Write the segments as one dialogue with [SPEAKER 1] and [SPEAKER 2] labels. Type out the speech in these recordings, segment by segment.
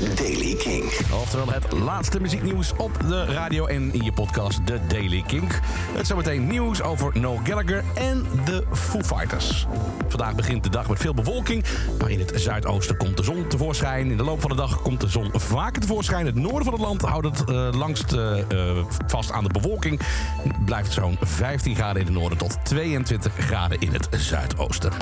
[SPEAKER 1] is Daily King.
[SPEAKER 2] Oftewel het laatste muzieknieuws op de radio en in je podcast The Daily Kink. Het zometeen nieuws over Noel Gallagher en de Foo Fighters. Vandaag begint de dag met veel bewolking, maar in het zuidoosten komt de zon tevoorschijn. In de loop van de dag komt de zon vaker tevoorschijn. Het noorden van het land houdt het uh, langst uh, vast aan de bewolking. Blijft zo'n 15 graden in het noorden tot 22 graden in het zuidoosten.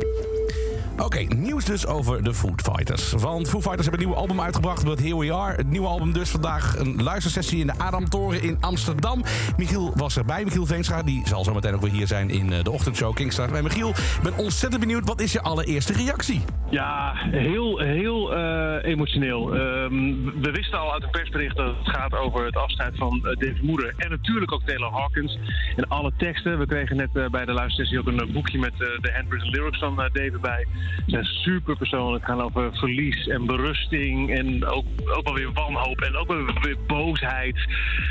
[SPEAKER 2] Oké, nieuws dus over de Food Fighters. Want Foo Fighters hebben een nieuw album uitgebracht met Here We Are. Het nieuwe album dus vandaag een luistersessie in de Adamtoren in Amsterdam. Michiel was erbij, Michiel Veenstra. Die zal zo meteen ook weer hier zijn in de ochtendshow Kingstar. Bij Michiel, ik ben ontzettend benieuwd. Wat is je allereerste reactie?
[SPEAKER 3] Ja, heel, heel uh, emotioneel. Um, we wisten al uit een persbericht dat het gaat over het afscheid van uh, Dave Moeder. En natuurlijk ook Taylor Hawkins. En alle teksten. We kregen net bij de luistersessie ook een boekje met de handwritten lyrics van Dave bij. Zijn super persoonlijk. gaan over verlies en berusting. En ook, ook wel weer wanhoop. En ook wel weer boosheid.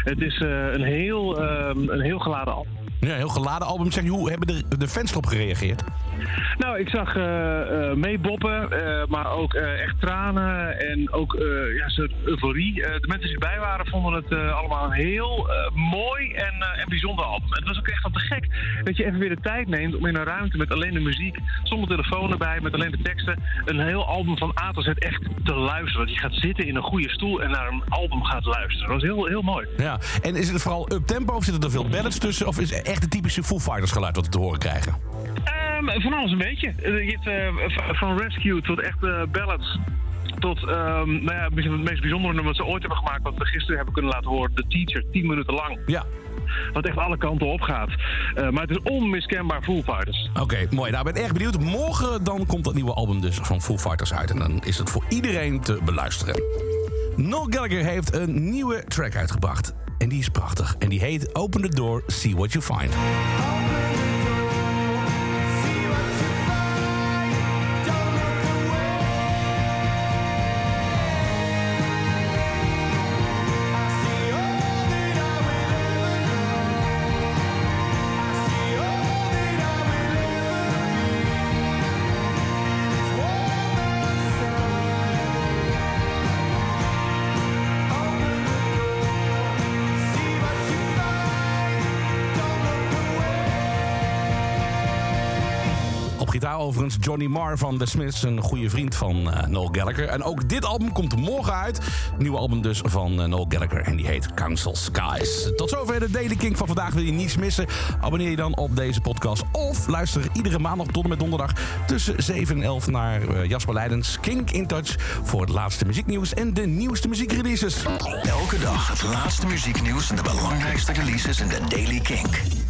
[SPEAKER 3] Het is een, heel, um, een heel geladen album.
[SPEAKER 2] Ja, heel geladen album. Zeg, hoe hebben de, de fans erop gereageerd?
[SPEAKER 3] Nou, ik zag uh, uh, meeboppen, uh, maar ook echt tranen en ook ja, soort euforie. de mensen die erbij waren vonden het allemaal een heel mooi en, en bijzonder album. En het was ook echt wat te gek dat je even weer de tijd neemt om in een ruimte met alleen de muziek, zonder telefoon erbij, met alleen de teksten, een heel album van A tot Z echt te luisteren. Dat je gaat zitten in een goede stoel en naar een album gaat luisteren. Dat was heel, heel mooi.
[SPEAKER 2] Ja, en is het vooral up-tempo of zitten er veel ballads tussen? Of is het echt het typische Foo Fighters geluid wat we te horen krijgen?
[SPEAKER 3] Um, van alles een beetje. Je hebt, uh, van rescue tot echt uh, ballads. Tot um, nou ja, misschien het meest bijzondere nummer wat ze ooit hebben gemaakt, wat we gisteren hebben kunnen laten horen, The Teacher, 10 minuten lang.
[SPEAKER 2] Ja.
[SPEAKER 3] Wat echt alle kanten op gaat. Uh, maar het is onmiskenbaar Foo Fighters.
[SPEAKER 2] Oké, okay, mooi. Nou, ik ben erg benieuwd. Morgen dan komt dat nieuwe album dus van Foo Fighters uit. En dan is het voor iedereen te beluisteren. Noel Gallagher heeft een nieuwe track uitgebracht. En die is prachtig. En die heet Open the Door, See What You Find. Gitaar overigens Johnny Marr van The Smiths, een goede vriend van uh, Noel Gallagher. En ook dit album komt morgen uit. Nieuwe album dus van uh, Noel Gallagher en die heet Council Skies. Tot zover de Daily King van vandaag. Wil je niets missen? Abonneer je dan op deze podcast. Of luister iedere maandag tot en met donderdag tussen 7 en 11 naar uh, Jasper Leidens Kink in Touch voor het laatste muzieknieuws en de nieuwste muziekreleases.
[SPEAKER 1] Elke dag het laatste muzieknieuws en de belangrijkste releases in de Daily Kink.